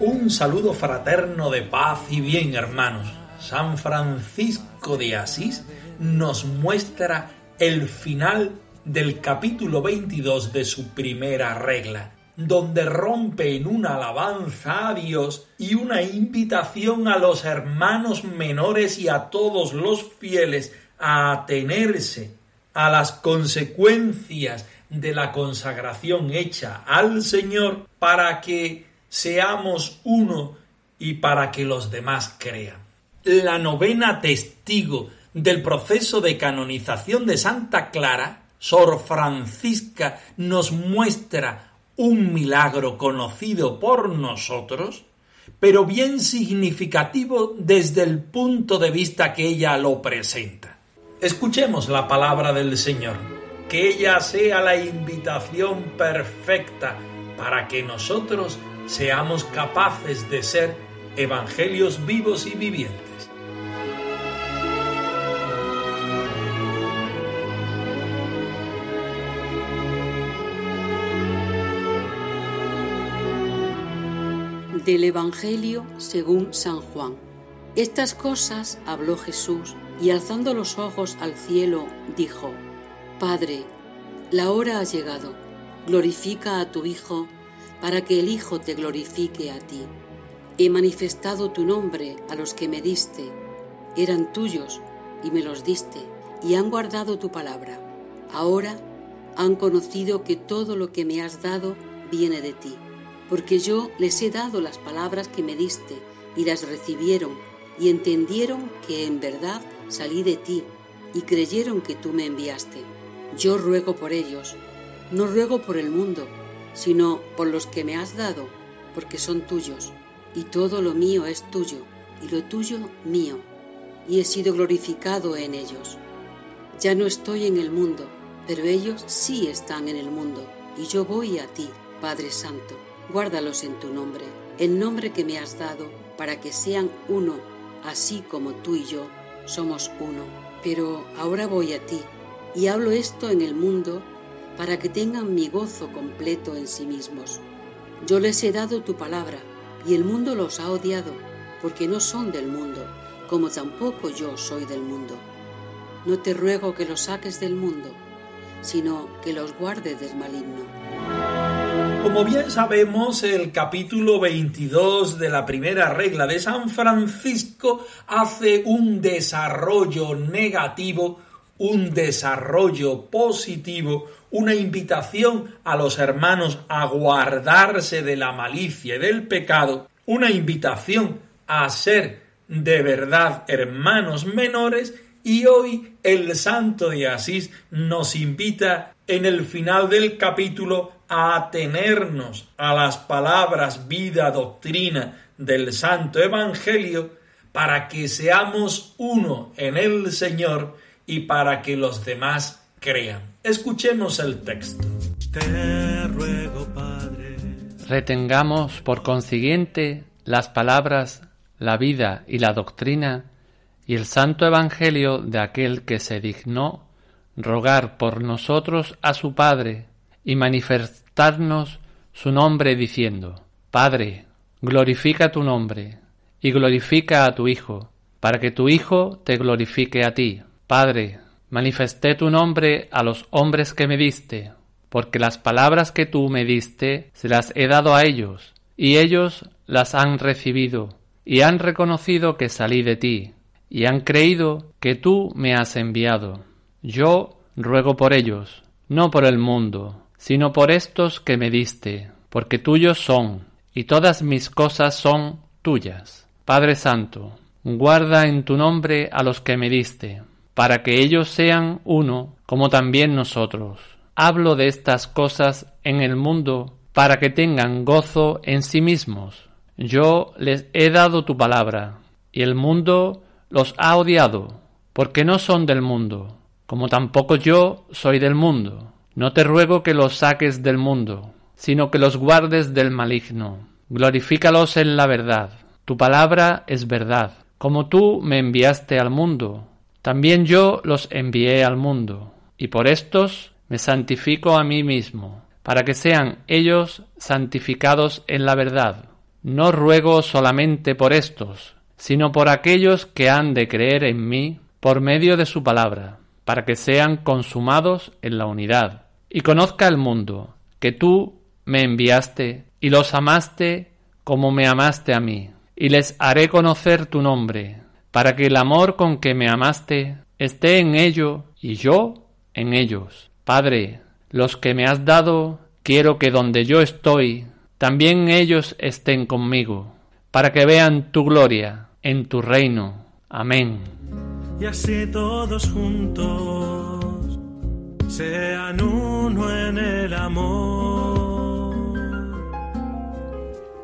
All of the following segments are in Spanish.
Un saludo fraterno de paz y bien, hermanos. San Francisco de Asís nos muestra el final del capítulo 22 de su primera regla donde rompe en una alabanza a Dios y una invitación a los hermanos menores y a todos los fieles a atenerse a las consecuencias de la consagración hecha al Señor para que seamos uno y para que los demás crean. La novena testigo del proceso de canonización de Santa Clara, Sor Francisca, nos muestra un milagro conocido por nosotros, pero bien significativo desde el punto de vista que ella lo presenta. Escuchemos la palabra del Señor, que ella sea la invitación perfecta para que nosotros seamos capaces de ser evangelios vivos y vivientes. Del Evangelio según San Juan. Estas cosas habló Jesús y alzando los ojos al cielo dijo, Padre, la hora ha llegado, glorifica a tu Hijo para que el Hijo te glorifique a ti. He manifestado tu nombre a los que me diste, eran tuyos y me los diste, y han guardado tu palabra. Ahora han conocido que todo lo que me has dado viene de ti porque yo les he dado las palabras que me diste, y las recibieron, y entendieron que en verdad salí de ti, y creyeron que tú me enviaste. Yo ruego por ellos, no ruego por el mundo, sino por los que me has dado, porque son tuyos, y todo lo mío es tuyo, y lo tuyo mío, y he sido glorificado en ellos. Ya no estoy en el mundo, pero ellos sí están en el mundo, y yo voy a ti, Padre Santo guárdalos en tu nombre, el nombre que me has dado, para que sean uno, así como tú y yo somos uno. Pero ahora voy a ti, y hablo esto en el mundo, para que tengan mi gozo completo en sí mismos. Yo les he dado tu palabra, y el mundo los ha odiado, porque no son del mundo, como tampoco yo soy del mundo. No te ruego que los saques del mundo, sino que los guardes del maligno. Como bien sabemos, el capítulo 22 de la primera regla de San Francisco hace un desarrollo negativo, un desarrollo positivo, una invitación a los hermanos a guardarse de la malicia y del pecado, una invitación a ser de verdad hermanos menores y hoy el santo de Asís nos invita en el final del capítulo a atenernos a las palabras vida, doctrina del Santo Evangelio para que seamos uno en el Señor y para que los demás crean. Escuchemos el texto. Te ruego, Padre. Retengamos, por consiguiente, las palabras, la vida y la doctrina y el santo Evangelio de aquel que se dignó rogar por nosotros a su Padre y manifestarnos su nombre diciendo, Padre, glorifica tu nombre y glorifica a tu Hijo, para que tu Hijo te glorifique a ti. Padre, manifesté tu nombre a los hombres que me diste, porque las palabras que tú me diste se las he dado a ellos, y ellos las han recibido, y han reconocido que salí de ti, y han creído que tú me has enviado. Yo ruego por ellos, no por el mundo, sino por estos que me diste, porque tuyos son, y todas mis cosas son tuyas. Padre Santo, guarda en tu nombre a los que me diste, para que ellos sean uno, como también nosotros. Hablo de estas cosas en el mundo, para que tengan gozo en sí mismos. Yo les he dado tu palabra, y el mundo los ha odiado, porque no son del mundo, como tampoco yo soy del mundo. No te ruego que los saques del mundo, sino que los guardes del maligno. Glorifícalos en la verdad. Tu palabra es verdad. Como tú me enviaste al mundo, también yo los envié al mundo, y por estos me santifico a mí mismo, para que sean ellos santificados en la verdad. No ruego solamente por estos, sino por aquellos que han de creer en mí por medio de su palabra, para que sean consumados en la unidad, y conozca el mundo, que tú me enviaste y los amaste como me amaste a mí, y les haré conocer tu nombre, para que el amor con que me amaste esté en ello y yo en ellos. Padre, los que me has dado, quiero que donde yo estoy, también ellos estén conmigo, para que vean tu gloria en tu reino. Amén. Y así todos juntos sean uno en el amor.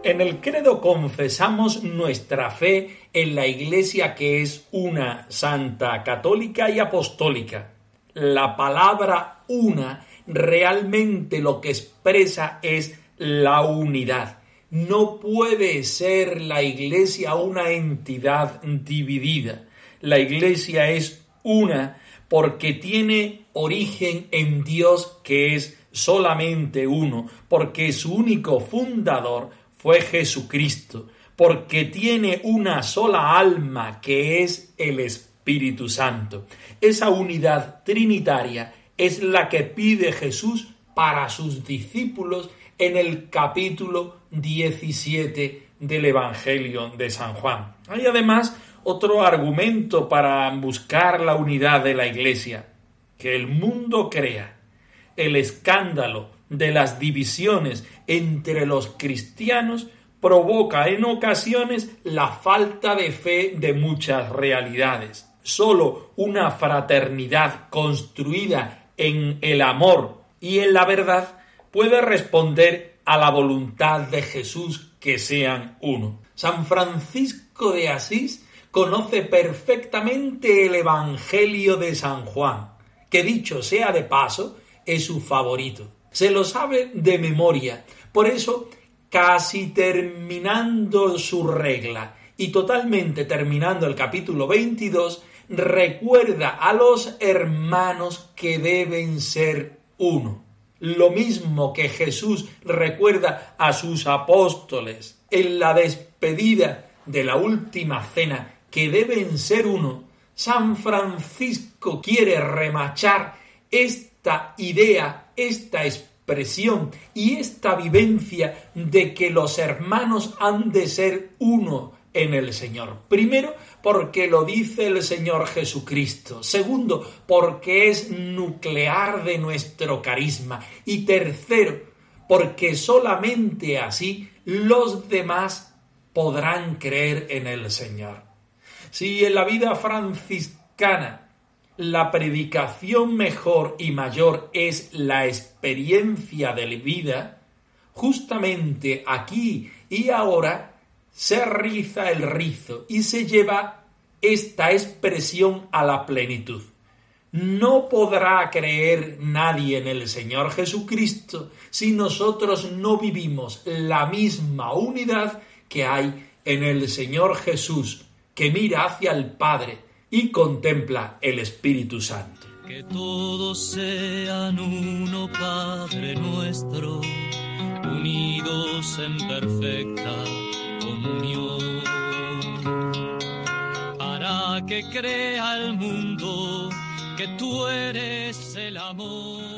En el credo confesamos nuestra fe en la Iglesia que es una santa católica y apostólica. La palabra una realmente lo que expresa es la unidad. No puede ser la Iglesia una entidad dividida. La Iglesia es una porque tiene origen en Dios que es solamente uno, porque su único fundador fue Jesucristo, porque tiene una sola alma que es el Espíritu Santo. Esa unidad trinitaria es la que pide Jesús para sus discípulos en el capítulo 17 del Evangelio de San Juan. Hay además otro argumento para buscar la unidad de la Iglesia, que el mundo crea el escándalo de las divisiones entre los cristianos provoca en ocasiones la falta de fe de muchas realidades. Solo una fraternidad construida en el amor y en la verdad puede responder a la voluntad de Jesús que sean uno. San Francisco de Asís conoce perfectamente el Evangelio de San Juan, que dicho sea de paso, es su favorito. Se lo sabe de memoria. Por eso, casi terminando su regla y totalmente terminando el capítulo 22, recuerda a los hermanos que deben ser uno. Lo mismo que Jesús recuerda a sus apóstoles en la despedida de la última cena, que deben ser uno, San Francisco quiere remachar esta idea, esta expresión y esta vivencia de que los hermanos han de ser uno en el Señor. Primero, porque lo dice el Señor Jesucristo. Segundo, porque es nuclear de nuestro carisma. Y tercero, porque solamente así los demás podrán creer en el Señor. Si en la vida franciscana la predicación mejor y mayor es la experiencia de vida, justamente aquí y ahora se riza el rizo y se lleva esta expresión a la plenitud. No podrá creer nadie en el Señor Jesucristo si nosotros no vivimos la misma unidad que hay en el Señor Jesús, que mira hacia el Padre y contempla el Espíritu Santo. Que todos sean uno, Padre nuestro, unidos en perfecta comunión, para que crea el mundo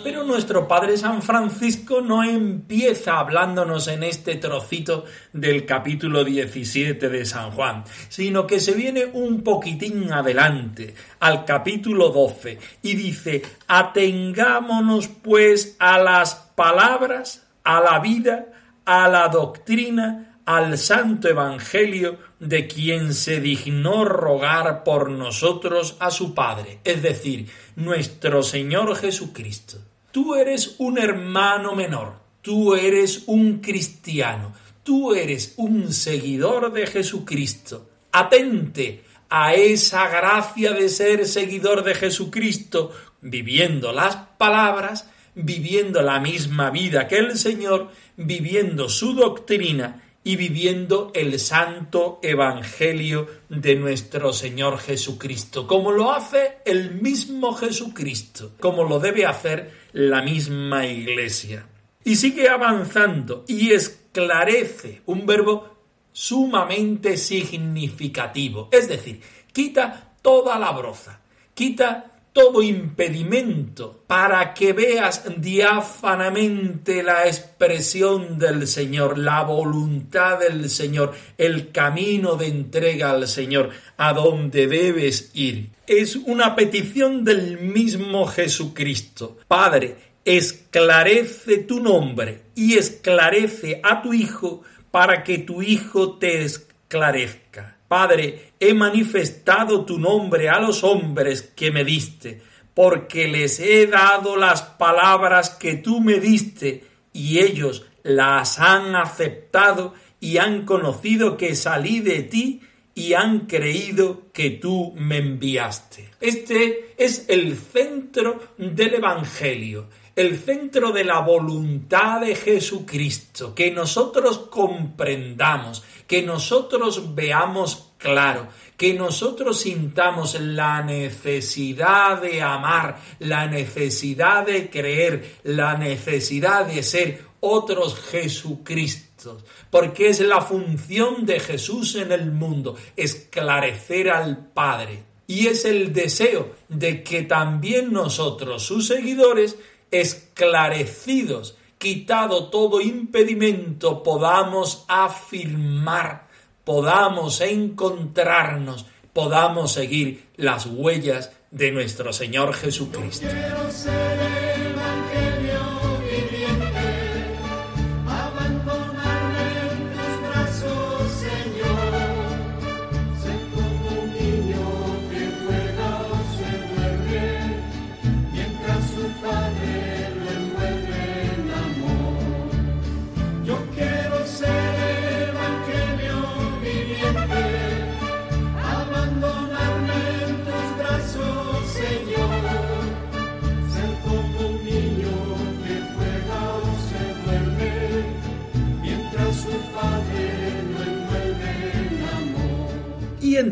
Pero nuestro Padre San Francisco no empieza hablándonos en este trocito del capítulo 17 de San Juan, sino que se viene un poquitín adelante, al capítulo 12, y dice, atengámonos pues a las palabras, a la vida, a la doctrina, al santo Evangelio de quien se dignó rogar por nosotros a su Padre, es decir, nuestro Señor Jesucristo. Tú eres un hermano menor, tú eres un cristiano, tú eres un seguidor de Jesucristo. Atente a esa gracia de ser seguidor de Jesucristo, viviendo las palabras, viviendo la misma vida que el Señor, viviendo su doctrina y viviendo el santo evangelio de nuestro Señor Jesucristo, como lo hace el mismo Jesucristo, como lo debe hacer la misma iglesia. Y sigue avanzando y esclarece un verbo sumamente significativo, es decir, quita toda la broza, quita todo impedimento para que veas diáfanamente la expresión del Señor, la voluntad del Señor, el camino de entrega al Señor, a donde debes ir. Es una petición del mismo Jesucristo. Padre, esclarece tu nombre y esclarece a tu Hijo para que tu Hijo te esclarezca. Padre, he manifestado tu nombre a los hombres que me diste, porque les he dado las palabras que tú me diste, y ellos las han aceptado y han conocido que salí de ti y han creído que tú me enviaste. Este es el centro del Evangelio, el centro de la voluntad de Jesucristo, que nosotros comprendamos, que nosotros veamos claro, que nosotros sintamos la necesidad de amar, la necesidad de creer, la necesidad de ser otros Jesucristos, porque es la función de Jesús en el mundo, esclarecer al Padre. Y es el deseo de que también nosotros, sus seguidores, esclarecidos, quitado todo impedimento, podamos afirmar, podamos encontrarnos, podamos seguir las huellas de nuestro Señor Jesucristo.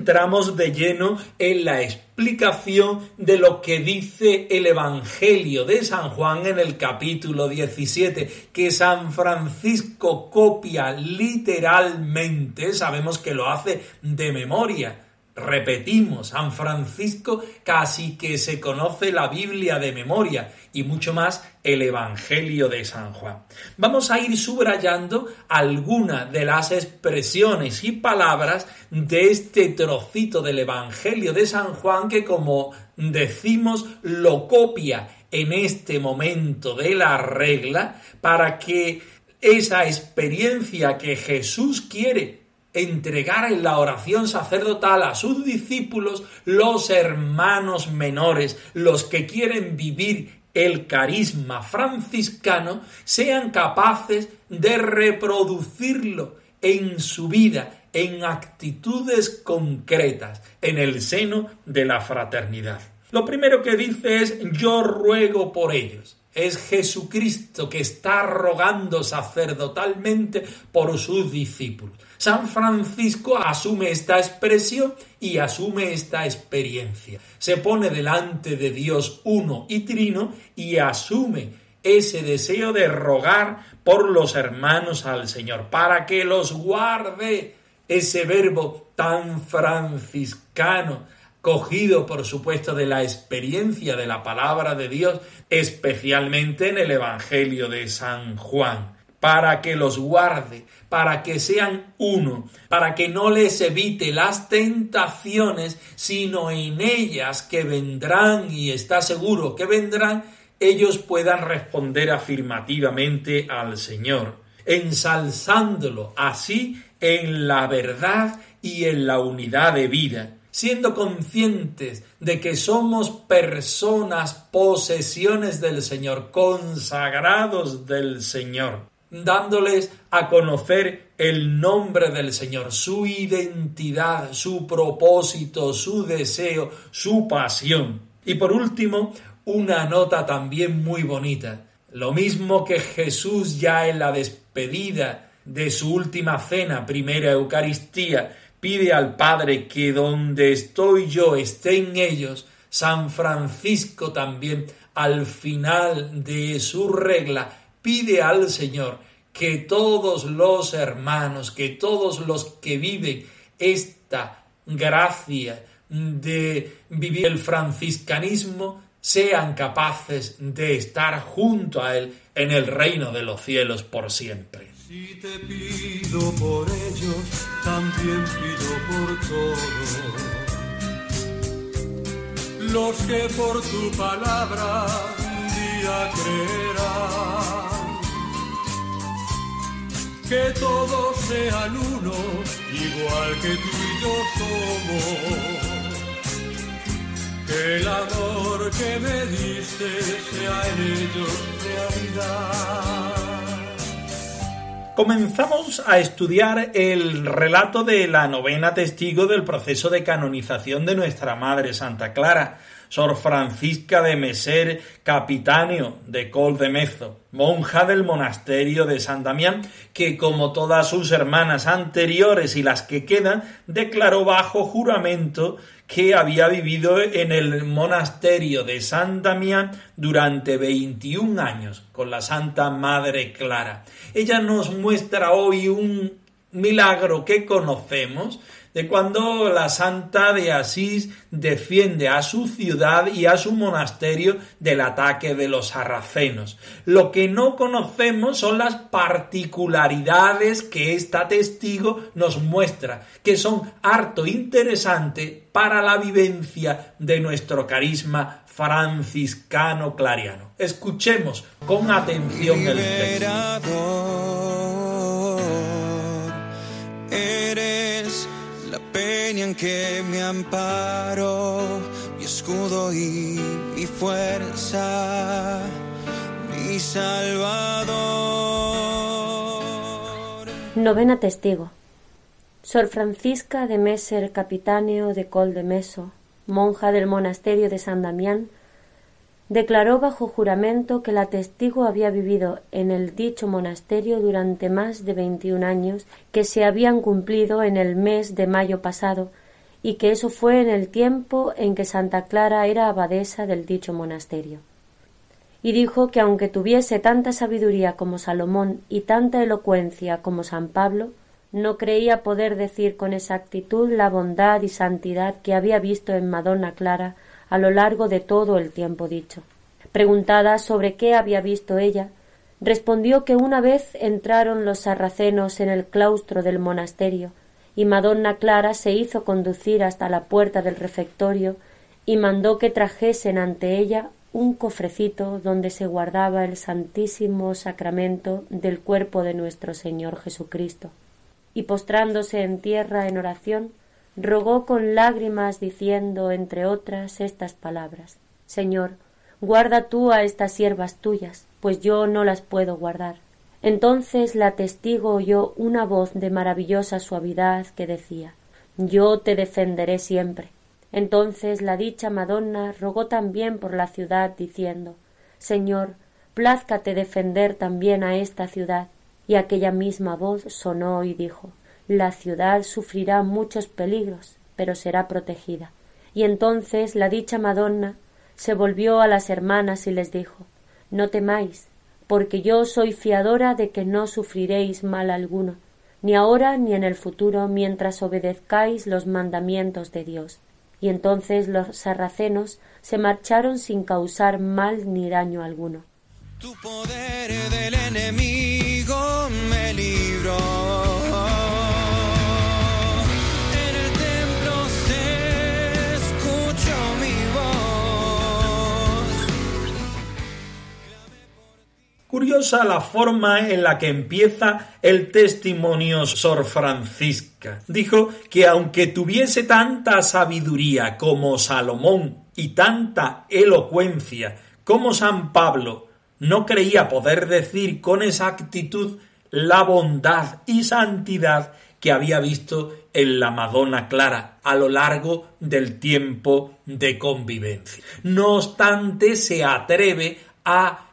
Entramos de lleno en la explicación de lo que dice el Evangelio de San Juan en el capítulo 17, que San Francisco copia literalmente, sabemos que lo hace de memoria. Repetimos, San Francisco casi que se conoce la Biblia de memoria y mucho más el Evangelio de San Juan. Vamos a ir subrayando algunas de las expresiones y palabras de este trocito del Evangelio de San Juan que como decimos lo copia en este momento de la regla para que esa experiencia que Jesús quiere entregar en la oración sacerdotal a sus discípulos, los hermanos menores, los que quieren vivir el carisma franciscano, sean capaces de reproducirlo en su vida, en actitudes concretas, en el seno de la fraternidad. Lo primero que dice es yo ruego por ellos. Es Jesucristo que está rogando sacerdotalmente por sus discípulos. San Francisco asume esta expresión y asume esta experiencia. Se pone delante de Dios uno y trino y asume ese deseo de rogar por los hermanos al Señor, para que los guarde ese verbo tan franciscano, cogido por supuesto de la experiencia de la palabra de Dios, especialmente en el Evangelio de San Juan para que los guarde, para que sean uno, para que no les evite las tentaciones, sino en ellas que vendrán, y está seguro que vendrán, ellos puedan responder afirmativamente al Señor, ensalzándolo así en la verdad y en la unidad de vida. siendo conscientes de que somos personas, posesiones del Señor, consagrados del Señor, dándoles a conocer el nombre del Señor, su identidad, su propósito, su deseo, su pasión. Y por último, una nota también muy bonita. Lo mismo que Jesús ya en la despedida de su última cena, primera Eucaristía, pide al Padre que donde estoy yo estén ellos, San Francisco también al final de su regla pide al Señor que todos los hermanos, que todos los que viven esta gracia de vivir el franciscanismo sean capaces de estar junto a Él en el reino de los cielos por siempre. Si te pido por ellos, también pido por todos. Los que por tu palabra un día creerán. Que todos sean uno, igual que tú y yo somos. Que el amor que me diste sea en ellos realidad comenzamos a estudiar el relato de la novena testigo del proceso de canonización de nuestra Madre Santa Clara, Sor Francisca de Meser Capitáneo de Col de Mezo, monja del monasterio de San Damián, que como todas sus hermanas anteriores y las que quedan, declaró bajo juramento que había vivido en el monasterio de San Damián durante 21 años con la Santa Madre Clara. Ella nos muestra hoy un milagro que conocemos, de cuando la Santa de Asís defiende a su ciudad y a su monasterio del ataque de los sarracenos. Lo que no conocemos son las particularidades que esta testigo nos muestra, que son harto interesantes para la vivencia de nuestro carisma franciscano clariano. Escuchemos con atención el texto. Amparo, mi escudo y mi fuerza, mi Salvador. Novena testigo. Sor Francisca de Meser Capitáneo de Col de Meso, monja del monasterio de San Damián, declaró bajo juramento que la testigo había vivido en el dicho monasterio durante más de veintiún años que se habían cumplido en el mes de mayo pasado y que eso fue en el tiempo en que Santa Clara era abadesa del dicho monasterio. Y dijo que aunque tuviese tanta sabiduría como Salomón y tanta elocuencia como San Pablo, no creía poder decir con exactitud la bondad y santidad que había visto en Madonna Clara a lo largo de todo el tiempo dicho. Preguntada sobre qué había visto ella, respondió que una vez entraron los sarracenos en el claustro del monasterio y Madonna Clara se hizo conducir hasta la puerta del refectorio y mandó que trajesen ante ella un cofrecito donde se guardaba el santísimo sacramento del cuerpo de nuestro Señor Jesucristo. Y postrándose en tierra en oración, rogó con lágrimas diciendo, entre otras, estas palabras Señor, guarda tú a estas siervas tuyas, pues yo no las puedo guardar. Entonces la testigo oyó una voz de maravillosa suavidad que decía Yo te defenderé siempre. Entonces la dicha Madonna rogó también por la ciudad, diciendo Señor, plázcate defender también a esta ciudad. Y aquella misma voz sonó y dijo la ciudad sufrirá muchos peligros, pero será protegida. Y entonces la dicha Madonna se volvió a las hermanas y les dijo No temáis, porque yo soy fiadora de que no sufriréis mal alguno, ni ahora ni en el futuro, mientras obedezcáis los mandamientos de Dios. Y entonces los sarracenos se marcharon sin causar mal ni daño alguno. Tu poder del enemigo me libró. Curiosa la forma en la que empieza el testimonio Sor Francisca. Dijo que aunque tuviese tanta sabiduría como Salomón y tanta elocuencia como San Pablo, no creía poder decir con exactitud la bondad y santidad que había visto en la Madonna Clara a lo largo del tiempo de convivencia. No obstante, se atreve a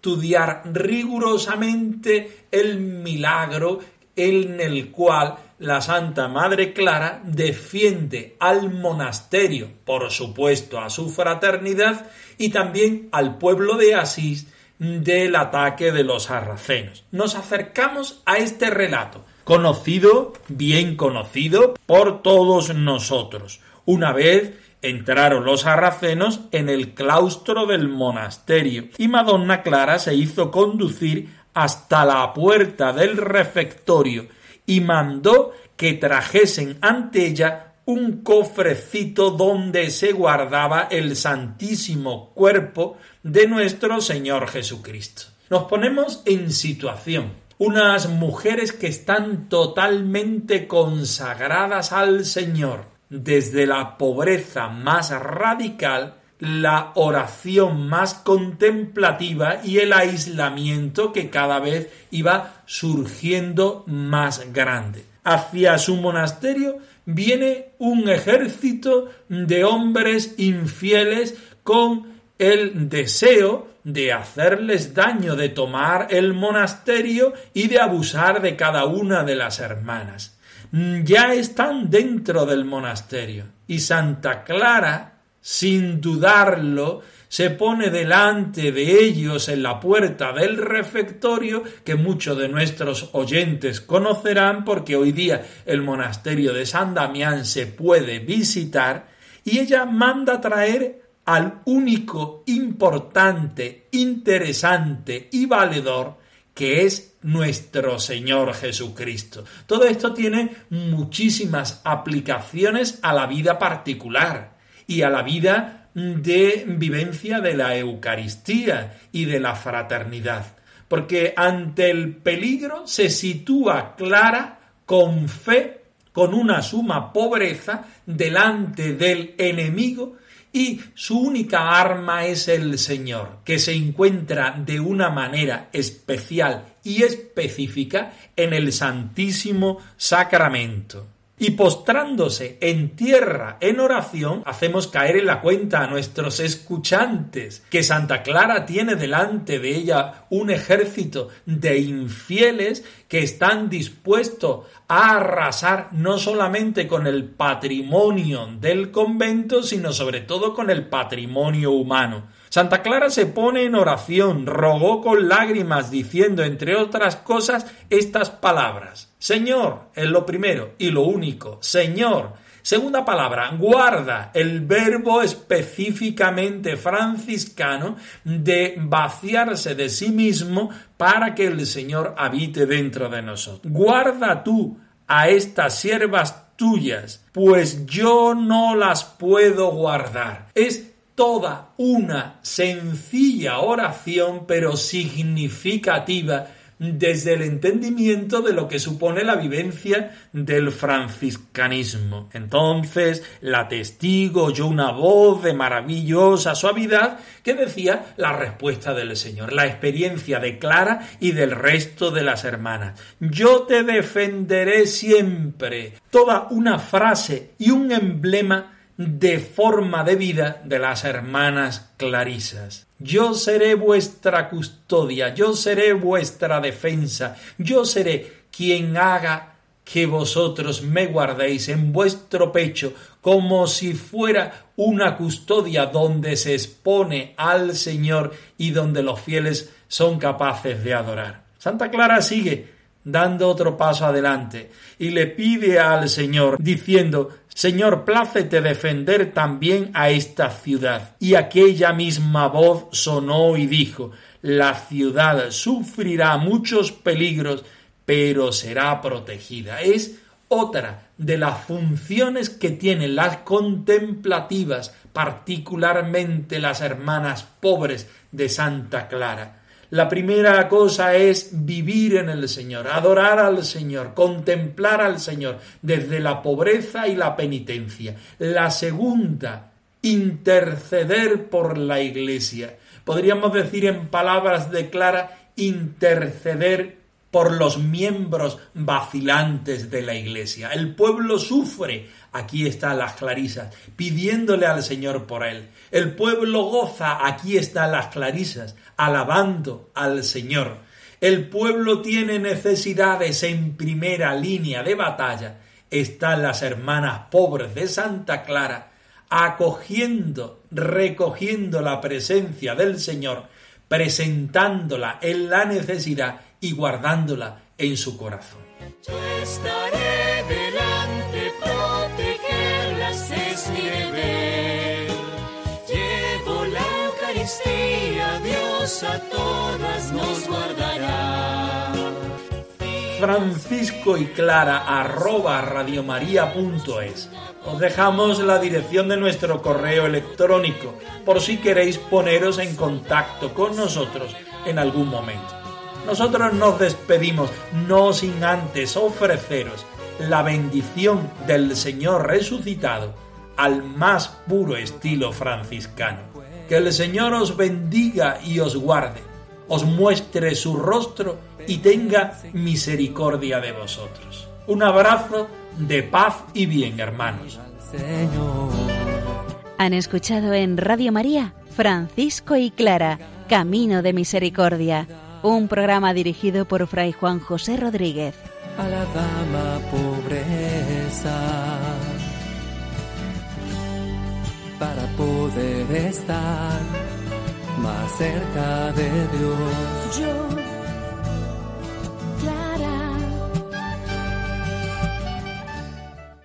estudiar rigurosamente el milagro en el cual la Santa Madre Clara defiende al monasterio, por supuesto a su fraternidad, y también al pueblo de Asís del ataque de los sarracenos. Nos acercamos a este relato, conocido, bien conocido por todos nosotros. Una vez entraron los sarracenos en el claustro del monasterio y Madonna Clara se hizo conducir hasta la puerta del refectorio y mandó que trajesen ante ella un cofrecito donde se guardaba el santísimo cuerpo de nuestro Señor Jesucristo. Nos ponemos en situación. Unas mujeres que están totalmente consagradas al Señor, desde la pobreza más radical, la oración más contemplativa y el aislamiento que cada vez iba surgiendo más grande. Hacia su monasterio viene un ejército de hombres infieles con el deseo de hacerles daño, de tomar el monasterio y de abusar de cada una de las hermanas. Ya están dentro del monasterio. Y Santa Clara, sin dudarlo, se pone delante de ellos en la puerta del refectorio que muchos de nuestros oyentes conocerán porque hoy día el monasterio de San Damián se puede visitar y ella manda traer al único importante, interesante y valedor que es nuestro Señor Jesucristo. Todo esto tiene muchísimas aplicaciones a la vida particular y a la vida de vivencia de la Eucaristía y de la fraternidad, porque ante el peligro se sitúa clara con fe, con una suma pobreza, delante del enemigo y su única arma es el Señor, que se encuentra de una manera especial y específica en el Santísimo Sacramento y postrándose en tierra en oración, hacemos caer en la cuenta a nuestros escuchantes que Santa Clara tiene delante de ella un ejército de infieles que están dispuestos a arrasar no solamente con el patrimonio del convento, sino sobre todo con el patrimonio humano. Santa Clara se pone en oración, rogó con lágrimas, diciendo, entre otras cosas, estas palabras. Señor, es lo primero y lo único. Señor. Segunda palabra, guarda el verbo específicamente franciscano de vaciarse de sí mismo para que el Señor habite dentro de nosotros. Guarda tú a estas siervas tuyas, pues yo no las puedo guardar. Es toda una sencilla oración, pero significativa desde el entendimiento de lo que supone la vivencia del franciscanismo. Entonces, la testigo oyó una voz de maravillosa suavidad que decía la respuesta del Señor, la experiencia de Clara y del resto de las hermanas. Yo te defenderé siempre. Toda una frase y un emblema de forma de vida de las hermanas clarisas. Yo seré vuestra custodia, yo seré vuestra defensa, yo seré quien haga que vosotros me guardéis en vuestro pecho como si fuera una custodia donde se expone al Señor y donde los fieles son capaces de adorar. Santa Clara sigue dando otro paso adelante y le pide al Señor diciendo Señor, plácete defender también a esta ciudad. Y aquella misma voz sonó y dijo, la ciudad sufrirá muchos peligros, pero será protegida. Es otra de las funciones que tienen las contemplativas, particularmente las hermanas pobres de Santa Clara. La primera cosa es vivir en el Señor, adorar al Señor, contemplar al Señor desde la pobreza y la penitencia. La segunda, interceder por la iglesia. Podríamos decir en palabras de Clara, interceder por los miembros vacilantes de la iglesia. El pueblo sufre, aquí están las clarisas, pidiéndole al Señor por él. El pueblo goza, aquí están las clarisas, alabando al Señor. El pueblo tiene necesidades en primera línea de batalla. Están las hermanas pobres de Santa Clara, acogiendo, recogiendo la presencia del Señor, presentándola en la necesidad y guardándola en su corazón. Yo estaré delante, protegerlas es mi deber. Llevo la Eucaristía, Dios a todas nos guardará. Francisco y Clara arroba radiomaria.es. Os dejamos la dirección de nuestro correo electrónico por si queréis poneros en contacto con nosotros en algún momento. Nosotros nos despedimos, no sin antes ofreceros la bendición del Señor resucitado al más puro estilo franciscano. Que el Señor os bendiga y os guarde, os muestre su rostro y tenga misericordia de vosotros. Un abrazo de paz y bien, hermanos. Han escuchado en Radio María Francisco y Clara, Camino de Misericordia un programa dirigido por Fray Juan José Rodríguez. A la dama pobreza, para poder estar más cerca de Dios.